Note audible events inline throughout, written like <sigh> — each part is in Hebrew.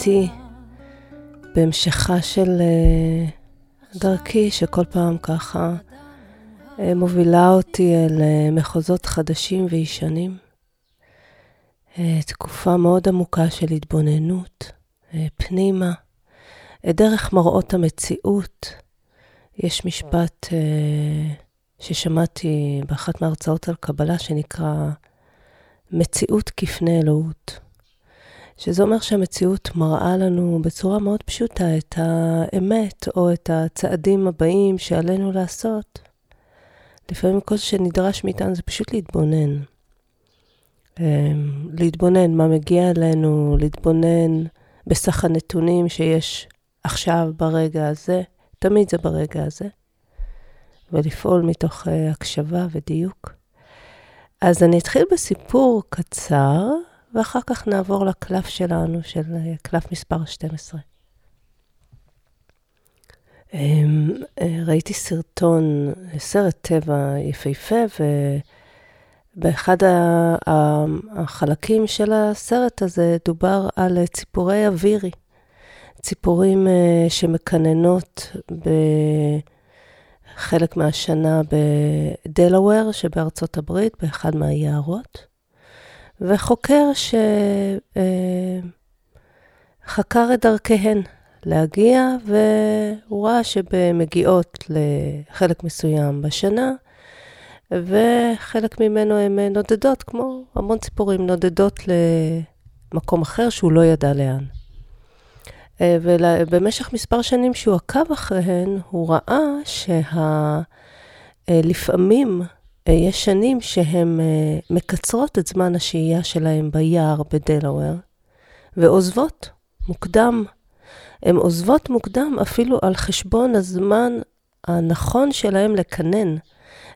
איתי, בהמשכה של uh, דרכי, שכל פעם ככה uh, מובילה אותי אל uh, מחוזות חדשים וישנים. תקופה מאוד עמוקה של התבוננות, פנימה, דרך מראות המציאות. יש משפט... ששמעתי באחת מההרצאות על קבלה שנקרא מציאות כפני אלוהות. שזה אומר שהמציאות מראה לנו בצורה מאוד פשוטה את האמת או את הצעדים הבאים שעלינו לעשות. לפעמים כל שנדרש מאיתנו זה פשוט להתבונן. אמ, להתבונן מה מגיע אלינו, להתבונן בסך הנתונים שיש עכשיו ברגע הזה, תמיד זה ברגע הזה. ולפעול מתוך uh, הקשבה ודיוק. אז אני אתחיל בסיפור קצר, ואחר כך נעבור לקלף שלנו, של uh, קלף מספר 12. Um, uh, ראיתי סרטון, סרט טבע יפהפה, ובאחד החלקים של הסרט הזה דובר על ציפורי אווירי. ציפורים uh, שמקננות ב... חלק מהשנה בדלאוור שבארצות הברית, באחד מהיערות, וחוקר שחקר את דרכיהן להגיע, והוא ראה שבמגיעות לחלק מסוים בשנה, וחלק ממנו הן נודדות, כמו המון ציפורים, נודדות למקום אחר שהוא לא ידע לאן. אה, ובמשך מספר שנים שהוא עקב אחריהן, הוא ראה שלפעמים אה, יש שנים שהן אה, מקצרות את זמן השהייה שלהן ביער בדלאוור, ועוזבות מוקדם. הן עוזבות מוקדם אפילו על חשבון הזמן הנכון שלהם לקנן,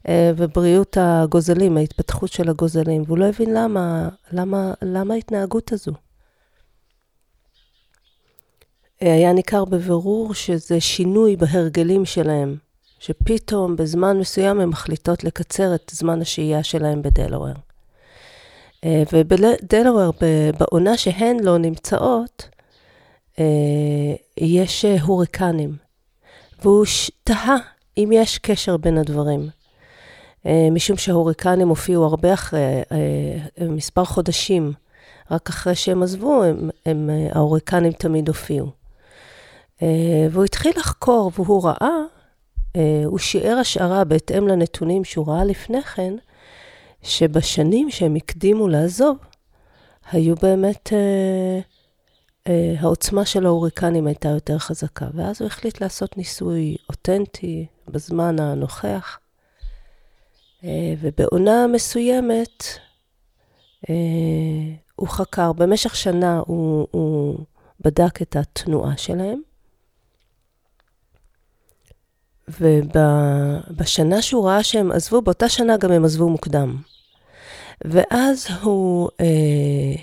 ובריאות הגוזלים, ההתפתחות של הגוזלים, והוא לא הבין למה, למה, למה ההתנהגות הזו. היה ניכר בבירור שזה שינוי בהרגלים שלהם, שפתאום בזמן מסוים הן מחליטות לקצר את זמן השהייה שלהם בדלוור. אה, ובדלוור, בעונה שהן לא נמצאות, אה, יש הוריקנים. והוא תהה אם יש קשר בין הדברים. אה, משום שההוריקנים הופיעו הרבה אחרי, מספר חודשים, רק אחרי שהם עזבו, הם, הם, ההוריקנים תמיד הופיעו. אה, והוא התחיל לחקור, והוא ראה, אה, הוא שיער השערה בהתאם לנתונים שהוא ראה לפני כן, שבשנים שהם הקדימו לעזוב, היו באמת, אה, אה, העוצמה של ההוריקנים הייתה יותר חזקה. ואז הוא החליט לעשות ניסוי אותנטי בזמן הנוכח. אה, ובעונה מסוימת, אה, הוא חקר, במשך שנה הוא, הוא בדק את התנועה שלהם. ובשנה שהוא ראה שהם עזבו, באותה שנה גם הם עזבו מוקדם. ואז הוא, אה,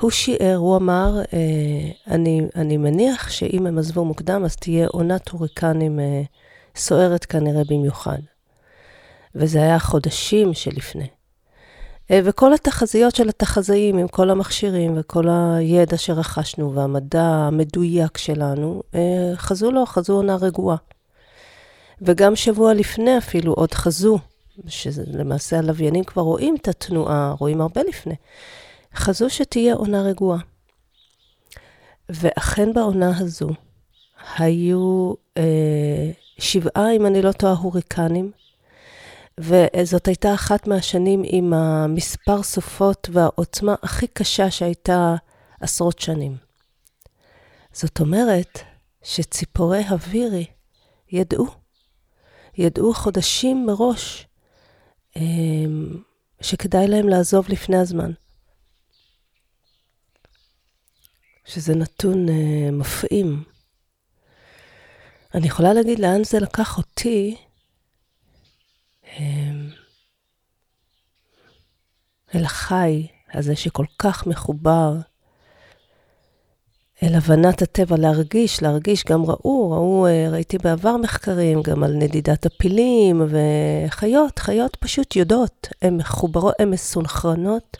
הוא שיער, הוא אמר, אה, אני, אני מניח שאם הם עזבו מוקדם, אז תהיה עונת הוריקנים אה, סוערת כנראה במיוחד. וזה היה חודשים שלפני. אה, וכל התחזיות של התחזאים, עם כל המכשירים וכל הידע שרכשנו והמדע המדויק שלנו, אה, חזו לו, חזו עונה רגועה. וגם שבוע לפני אפילו עוד חזו, שלמעשה הלוויינים כבר רואים את התנועה, רואים הרבה לפני, חזו שתהיה עונה רגועה. ואכן בעונה הזו היו אה, שבעה, אם אני לא טועה, הוריקנים, וזאת הייתה אחת מהשנים עם המספר סופות והעוצמה הכי קשה שהייתה עשרות שנים. זאת אומרת שציפורי הווירי ידעו ידעו חודשים מראש אמ, שכדאי להם לעזוב לפני הזמן. שזה נתון uh, מפעים. אני יכולה להגיד לאן זה לקח אותי, um, אל החי הזה שכל כך מחובר, אל הבנת הטבע, להרגיש, להרגיש, גם ראו, ראו, אה, ראיתי בעבר מחקרים גם על נדידת הפילים וחיות, חיות פשוט יודעות, הן מחוברות, הן מסונכרנות.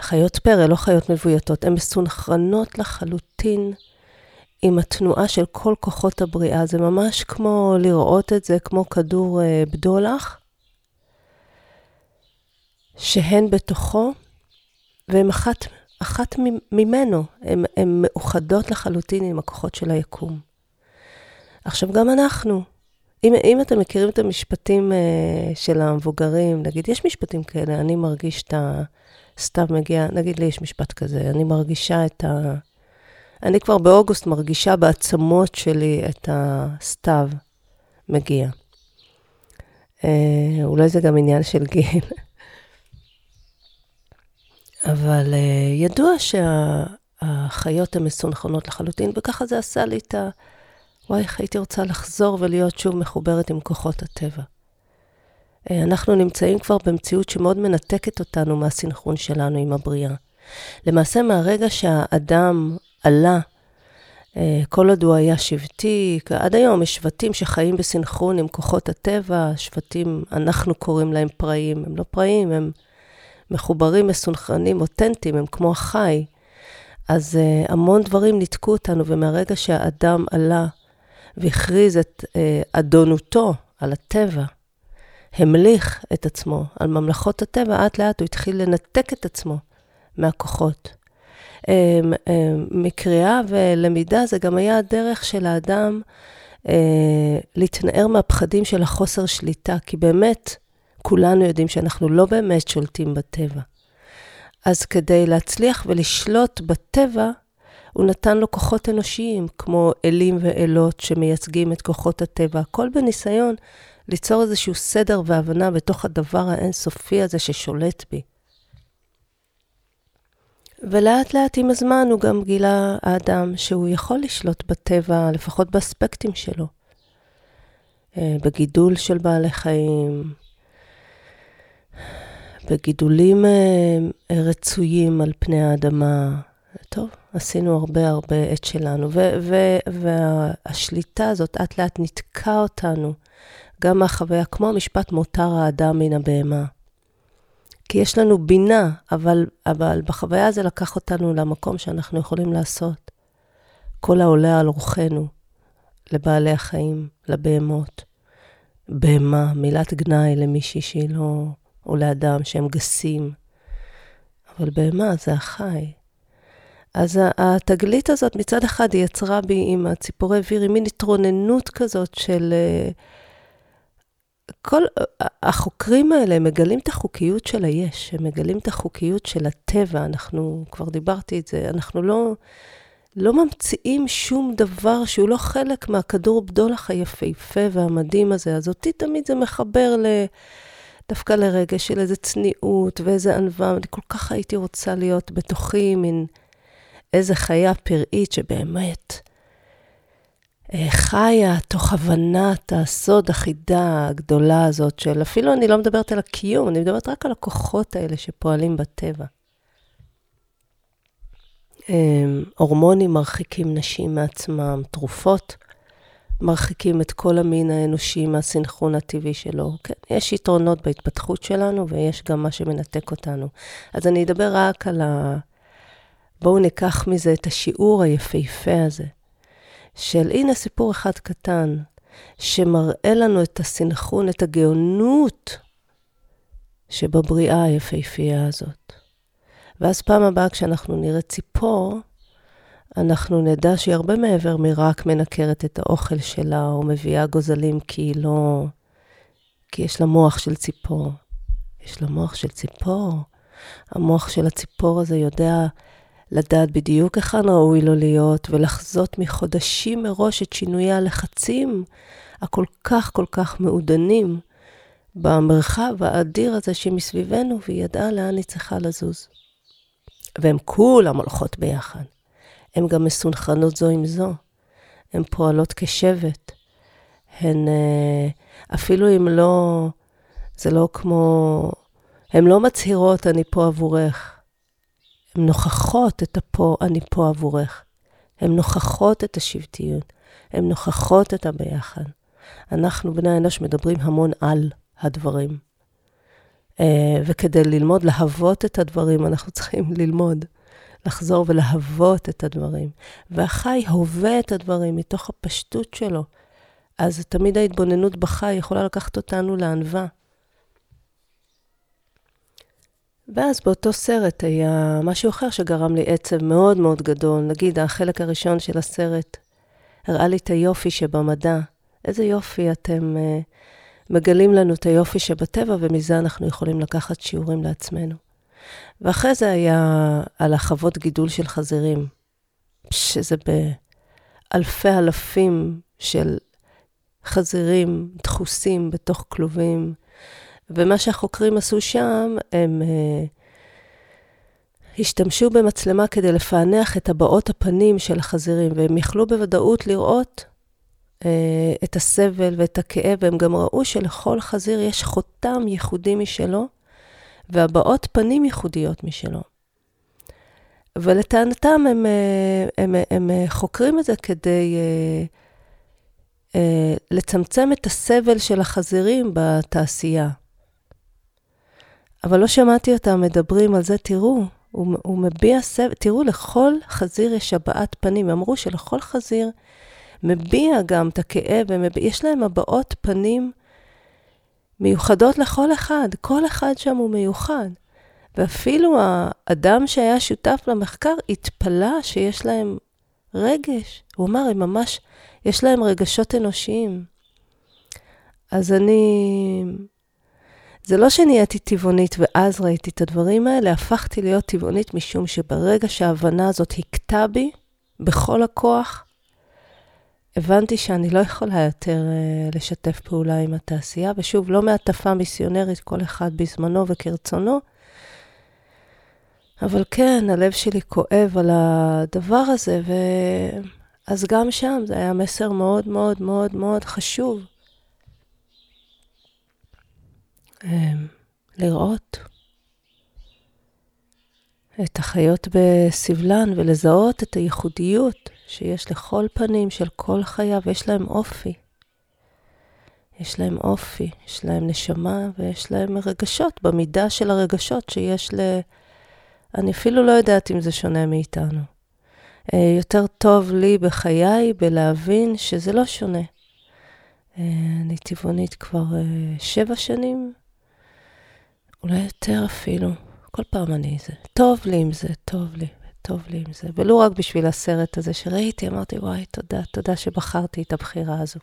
חיות פרא, לא חיות מבויתות, הן מסונכרנות לחלוטין עם התנועה של כל כוחות הבריאה. זה ממש כמו לראות את זה כמו כדור אה, בדולח, שהן בתוכו, והן אחת אחת ממנו, הן מאוחדות לחלוטין עם הכוחות של היקום. עכשיו, גם אנחנו, אם, אם אתם מכירים את המשפטים uh, של המבוגרים, נגיד, יש משפטים כאלה, אני מרגיש את ה... סתיו מגיע, נגיד לי יש משפט כזה, אני מרגישה את ה... אני כבר באוגוסט מרגישה בעצמות שלי את הסתיו מגיע. Uh, אולי זה גם עניין של גיל. אבל uh, ידוע שהחיות הן מסונכרנות לחלוטין, וככה זה עשה לי את ה... וואי, איך הייתי רוצה לחזור ולהיות שוב מחוברת עם כוחות הטבע. Uh, אנחנו נמצאים כבר במציאות שמאוד מנתקת אותנו מהסנכרון שלנו עם הבריאה. למעשה, מהרגע שהאדם עלה, uh, כל עוד הוא היה שבטי, עד היום יש שבטים שחיים בסנכרון עם כוחות הטבע, שבטים, אנחנו קוראים להם פראים, הם לא פראים, הם... מחוברים, מסונכרנים, אותנטיים, הם כמו החי. אז uh, המון דברים ניתקו אותנו, ומהרגע שהאדם עלה והכריז את uh, אדונותו על הטבע, המליך את עצמו על ממלכות הטבע, לאט לאט הוא התחיל לנתק את עצמו מהכוחות. Um, um, מקריאה ולמידה זה גם היה הדרך של האדם uh, להתנער מהפחדים של החוסר שליטה, כי באמת, כולנו יודעים שאנחנו לא באמת שולטים בטבע. אז כדי להצליח ולשלוט בטבע, הוא נתן לו כוחות אנושיים, כמו אלים ואלות שמייצגים את כוחות הטבע, הכל בניסיון ליצור איזשהו סדר והבנה בתוך הדבר האינסופי הזה ששולט בי. ולאט לאט עם הזמן הוא גם גילה, האדם, שהוא יכול לשלוט בטבע, לפחות באספקטים שלו. אה, בגידול של בעלי חיים, בגידולים אה, רצויים על פני האדמה. טוב, עשינו הרבה הרבה את שלנו, והשליטה הזאת לאט לאט ניתקה אותנו גם מהחוויה, כמו המשפט מותר האדם מן הבהמה. כי יש לנו בינה, אבל, אבל בחוויה זה לקח אותנו למקום שאנחנו יכולים לעשות. כל העולה על רוחנו, לבעלי החיים, לבהמות. בהמה, מילת גנאי למישהי שהיא לא... או לאדם שהם גסים. אבל בהמה זה החי. אז התגלית הזאת מצד אחד היא יצרה בי עם הציפורי אוויר, עם מין התרוננות כזאת של... אה, כל החוקרים האלה מגלים את החוקיות של היש, הם מגלים את החוקיות של הטבע, אנחנו, כבר דיברתי את זה, אנחנו לא, לא ממציאים שום דבר שהוא לא חלק מהכדור בדולח היפהפה והמדהים הזה, אז אותי תמיד זה מחבר ל... דווקא לרגע של איזה צניעות ואיזה ענווה. אני כל כך הייתי רוצה להיות בתוכי, מין איזה חיה פראית שבאמת אה, חיה תוך הבנת הסוד החידה הגדולה הזאת של, אפילו אני לא מדברת על הקיום, אני מדברת רק על הכוחות האלה שפועלים בטבע. אה, הורמונים מרחיקים נשים מעצמם, תרופות מרחיקים את כל המין האנושי מהסנכרון הטבעי שלו. כן, יש יתרונות בהתפתחות שלנו ויש גם מה שמנתק אותנו. אז אני אדבר רק על ה... בואו ניקח מזה את השיעור היפהפה הזה, של הנה סיפור אחד קטן, שמראה לנו את הסנכרון, את הגאונות שבבריאה היפהפייה הזאת. ואז פעם הבאה כשאנחנו נראה ציפור, אנחנו נדע שהיא הרבה מעבר מרק מנקרת את האוכל שלה, או מביאה גוזלים כי היא לא... כי יש לה מוח של ציפור. יש לה מוח של ציפור. המוח של הציפור הזה יודע לדעת בדיוק היכן ראוי לו להיות, ולחזות מחודשים מראש את שינויי הלחצים הכל כך כל כך מעודנים במרחב האדיר הזה שמסביבנו, והיא ידעה לאן היא צריכה לזוז. והן כולם הולכות ביחד. הן גם מסונכרנות זו עם זו. הן פועלות כשבט. הן, אה, אפילו אם לא, זה לא כמו, הן לא מצהירות, אני פה עבורך. הן נוכחות את הפה, אני פה עבורך. הן נוכחות את השבטיות, הן נוכחות את הביחד. אנחנו, בני האנוש, מדברים המון על הדברים. אה, וכדי ללמוד להוות את הדברים, אנחנו צריכים ללמוד, לחזור ולהוות את הדברים. והחי הווה את הדברים מתוך הפשטות שלו. אז תמיד ההתבוננות בחי יכולה לקחת אותנו לענווה. ואז באותו סרט היה משהו אחר שגרם לי עצב מאוד מאוד גדול. נגיד, החלק הראשון של הסרט הראה לי את היופי שבמדע. איזה יופי אתם uh, מגלים לנו את היופי שבטבע, ומזה אנחנו יכולים לקחת שיעורים לעצמנו. ואחרי זה היה על החוות גידול של חזירים, שזה באלפי אלפים של חזירים דחוסים בתוך כלובים. ומה שהחוקרים עשו שם, הם uh, השתמשו במצלמה כדי לפענח את הבעות הפנים של החזירים, והם יכלו בוודאות לראות uh, את הסבל ואת הכאב, והם גם ראו שלכל חזיר יש חותם ייחודי משלו, והבעות פנים ייחודיות משלו. ולטענתם הם, אה, הם, הם, הם חוקרים את זה כדי uh, uh, לצמצם את הסבל של החזירים בתעשייה. אבל לא שמעתי אותם מדברים על זה, תראו, הוא, הוא מביע סבל, תראו, לכל חזיר יש הבעת פנים. אמרו שלכל חזיר מביע גם את הכאב, ומביע, יש להם הבעות פנים מיוחדות לכל אחד. כל אחד שם הוא מיוחד. ואפילו האדם שהיה שותף למחקר התפלא שיש להם רגש. הוא אמר, הם ממש, יש להם רגשות אנושיים. אז אני זה לא שנהייתי טבעונית ואז ראיתי את הדברים האלה, הפכתי להיות טבעונית משום שברגע שההבנה הזאת הכתה בי בכל הכוח, הבנתי שאני לא יכולה יותר uh, לשתף פעולה עם התעשייה, ושוב, לא מהטפה מיסיונרית, כל אחד בזמנו וכרצונו, אבל כן, הלב שלי כואב על הדבר הזה, ואז גם שם זה היה מסר מאוד מאוד מאוד מאוד חשוב. אמ, לראות את החיות בסבלן ולזהות את הייחודיות שיש לכל פנים של כל חיה, ויש להם אופי. יש להם אופי, יש להם נשמה ויש להם רגשות, במידה של הרגשות שיש ל... אני אפילו לא יודעת אם זה שונה מאיתנו. אה, יותר טוב לי בחיי בלהבין שזה לא שונה. אה, אני טבעונית כבר אה, שבע שנים, אולי יותר אפילו. כל פעם אני זה. טוב לי עם זה, טוב לי, טוב לי עם זה. ולו רק בשביל הסרט הזה שראיתי, אמרתי, וואי, תודה, תודה שבחרתי את הבחירה הזו.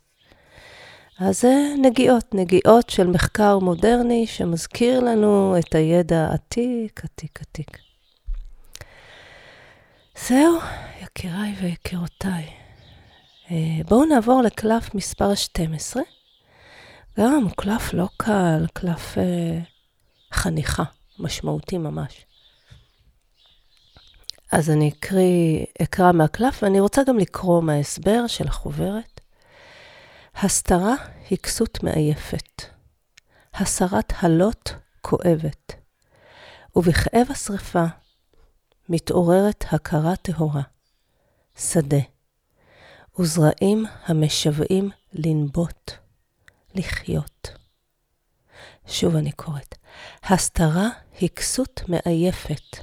אז זה נגיעות, נגיעות של מחקר מודרני שמזכיר לנו את הידע עתיק, עתיק, עתיק. זהו, יקיריי ויקירותיי. אה, בואו נעבור לקלף מספר 12. גם קלף לא קל, קלף... אה, חניכה, משמעותי ממש. אז אני אקריא, אקרא מהקלף, ואני רוצה גם לקרוא מההסבר של החוברת. הסתרה היא כסות מעייפת. הסרת הלוט כואבת. ובכאב השרפה מתעוררת הכרה טהורה. שדה. וזרעים המשוועים לנבוט, לחיות. שוב אני קוראת. הסתרה היא כסות מעייפת.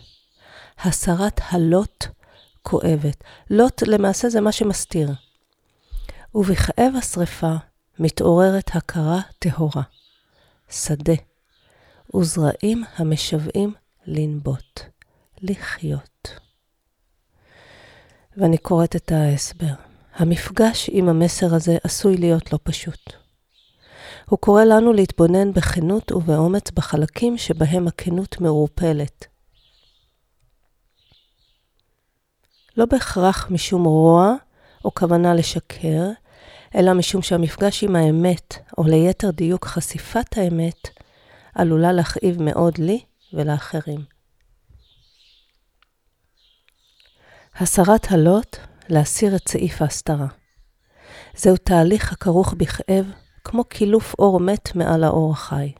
הסרת הלוט כואבת. לוט למעשה זה מה שמסתיר. ובכאב השרפה מתעוררת הכרה טהורה. שדה. וזרעים המשוועים לנבוט, לחיות. ואני קוראת את ההסבר. המפגש עם המסר הזה עשוי להיות לא פשוט. הוא קורא לנו להתבונן בכנות ובאומץ בחלקים שבהם הכנות מעורפלת. לא בהכרח משום רוע או כוונה לשקר, אלא משום שהמפגש עם האמת, או ליתר דיוק חשיפת האמת, עלולה להכאיב מאוד לי ולאחרים. הסרת הלוט, להסיר את סעיף ההסתרה. זהו תהליך הכרוך בכאב כמו קילוף אור מת מעל האור החי.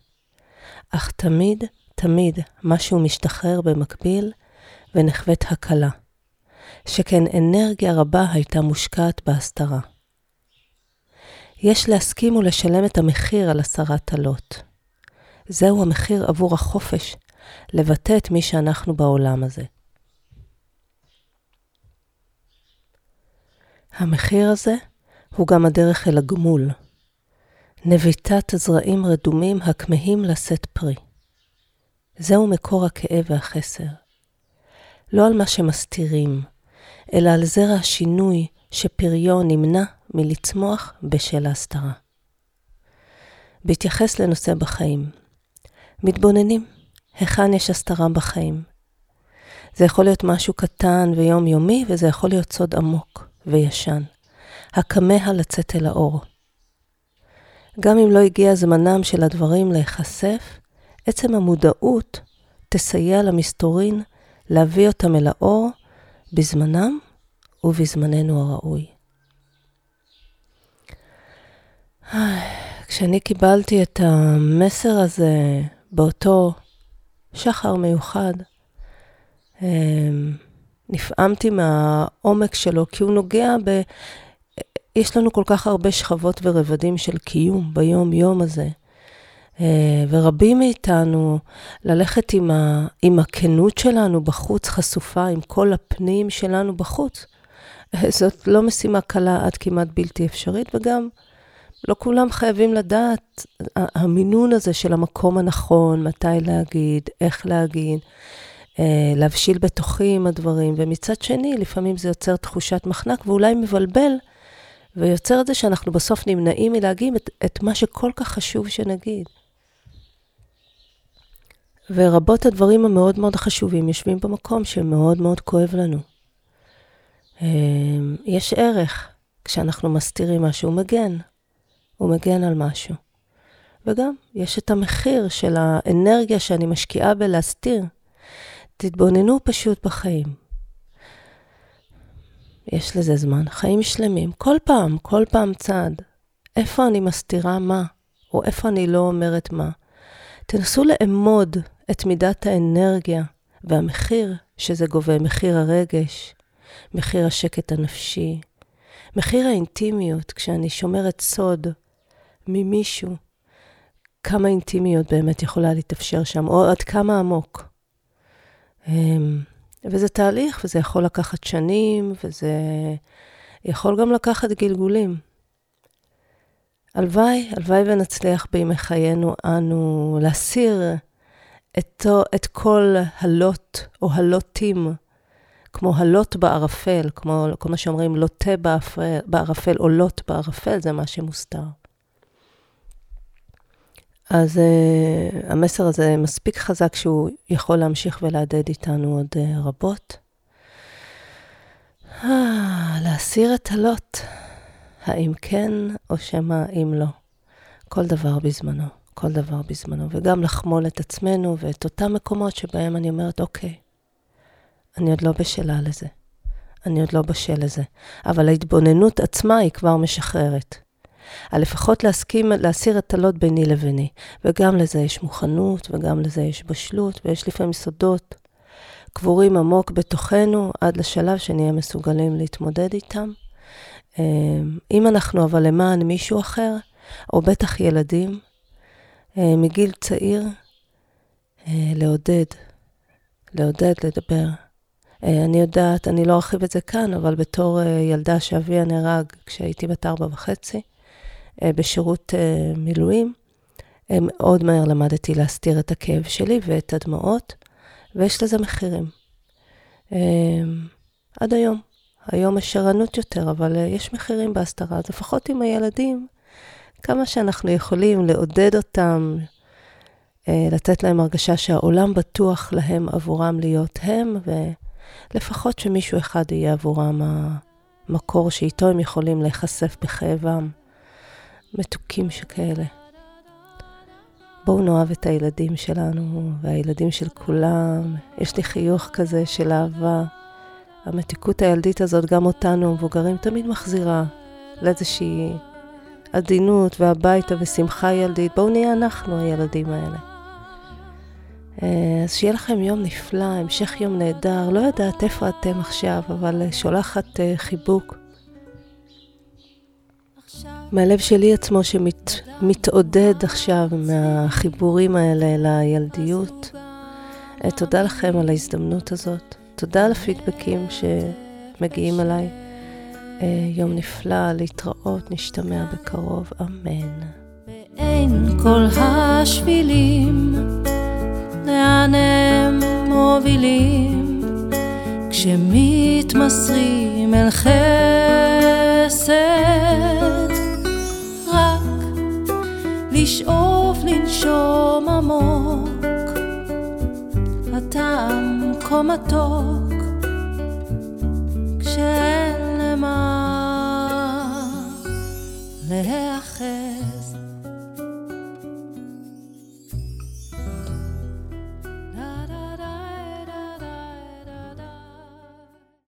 אך תמיד, תמיד משהו משתחרר במקביל, ונחווית הקלה, שכן אנרגיה רבה הייתה מושקעת בהסתרה. יש להסכים ולשלם את המחיר על הסרת הלוט. זהו המחיר עבור החופש, לבטא את מי שאנחנו בעולם הזה. המחיר הזה הוא גם הדרך אל הגמול, נביטת הזרעים רדומים הכמהים לשאת פרי. זהו מקור הכאב והחסר. לא על מה שמסתירים, אלא על זרע השינוי שפריו נמנע מלצמוח בשל ההסתרה. בהתייחס לנושא בחיים, מתבוננים היכן יש הסתרה בחיים. זה יכול להיות משהו קטן ויומיומי, וזה יכול להיות סוד עמוק וישן, הכמה לצאת אל האור. גם אם לא הגיע זמנם של הדברים להיחשף, עצם המודעות תסייע למסתורין להביא אותם אל האור בזמנם ובזמננו הראוי. כשאני קיבלתי את המסר הזה באותו שחר מיוחד, אמ, נפעמתי מהעומק שלו, כי הוא נוגע ב... יש לנו כל כך הרבה שכבות ורבדים של קיום ביום-יום הזה. אה, ורבים מאיתנו, ללכת עם, ה, עם הכנות שלנו בחוץ, חשופה, עם כל הפנים שלנו בחוץ, <laughs> זאת לא משימה קלה עד כמעט בלתי אפשרית, וגם לא כולם חייבים לדעת המינון הזה של המקום הנכון, מתי להגיד, איך להגיד, אה, להבשיל בתוכי עם הדברים, ומצד שני, לפעמים זה יוצר תחושת מחנק ואולי מבלבל, ויוצר את זה שאנחנו בסוף נמנעים מלהגיד את, את מה שכל כך חשוב שנגיד. ורבות הדברים המאוד מאוד חשובים יושבים במקום שמאוד מאוד כואב לנו. אה, יש ערך כשאנחנו מסתירים משהו, הוא מגן. הוא מגן על משהו. וגם, יש את המחיר של האנרגיה שאני משקיעה בלהסתיר. תתבוננו פשוט בחיים. יש לזה זמן, חיים שלמים, כל פעם, כל פעם צעד. איפה אני מסתירה מה, או איפה אני לא אומרת מה. תנסו לאמוד את מידת האנרגיה והמחיר שזה גובה, מחיר הרגש, מחיר השקט הנפשי, מחיר האינטימיות, כשאני שומרת סוד ממישהו, כמה אינטימיות באמת יכולה להתאפשר שם, או עד כמה עמוק. וזה תהליך, וזה יכול לקחת שנים, וזה יכול גם לקחת גלגולים. הלוואי, הלוואי ונצליח בימי חיינו אנו להסיר את, את כל הלוט או הלוטים, כמו הלוט בערפל, כמו כל מה שאומרים לוטה בערפל או לוט בערפל, זה מה שמוסתר. אז uh, המסר הזה מספיק חזק שהוא יכול להמשיך ולהדהד איתנו עוד uh, רבות. Ah, להסיר את הלוט, האם כן או שמא אם לא. כל דבר בזמנו, כל דבר בזמנו. וגם לחמול את עצמנו ואת אותם מקומות שבהם אני אומרת, אוקיי, אני עוד לא בשלה לזה. אני עוד לא בשל לזה. אבל ההתבוננות עצמה היא כבר משחררת. על לפחות להסכים, להסיר את הלוט ביני לביני. וגם לזה יש מוכנות, וגם לזה יש בשלות, ויש לפעמים סודות קבורים עמוק בתוכנו, עד לשלב שנהיה מסוגלים להתמודד איתם. אמ, אם אנחנו אבל למען מישהו אחר, או בטח ילדים, אה, מגיל צעיר, אה, לעודד, לעודד לדבר. אה, אני יודעת, אני לא ארחיב את זה כאן, אבל בתור ילדה שאביה נהרג כשהייתי בת ארבע וחצי, בשירות אה, מילואים, אה, מאוד מהר למדתי להסתיר את הכאב שלי ואת הדמעות, ויש לזה מחירים. עד היום. היום יש ערנות יותר, אבל יש מחירים בהסתרה. לפחות עם הילדים, כמה שאנחנו יכולים לעודד אותם, לתת להם הרגשה שהעולם בטוח להם עבורם להיות הם, ולפחות שמישהו אחד יהיה עבורם המקור שאיתו הם יכולים להיחשף בכאבם. מתוקים שכאלה. בואו נאהב את הילדים שלנו והילדים של כולם. יש לי חיוך כזה של אהבה. המתיקות הילדית הזאת, גם אותנו, המבוגרים, תמיד מחזירה לאיזושהי עדינות והביתה ושמחה ילדית. בואו נהיה אנחנו הילדים האלה. אה, אז שיהיה לכם יום נפלא, המשך יום נהדר. לא יודעת איפה אתם עכשיו, אבל שולחת אה, חיבוק. מהלב שלי עצמו שמתעודד עכשיו מהחיבורים האלה לילדיות. אה, תודה לכם על ההזדמנות הזאת. תודה על הפידבקים שמגיעים אליי. יום נפלא, להתראות, נשתמע בקרוב, אמן. ואין כל השבילים לאן הם מובילים כשמתמסרים אל חסד לשאוף לנשום עמוק. הטעם כה מתוק. כשאין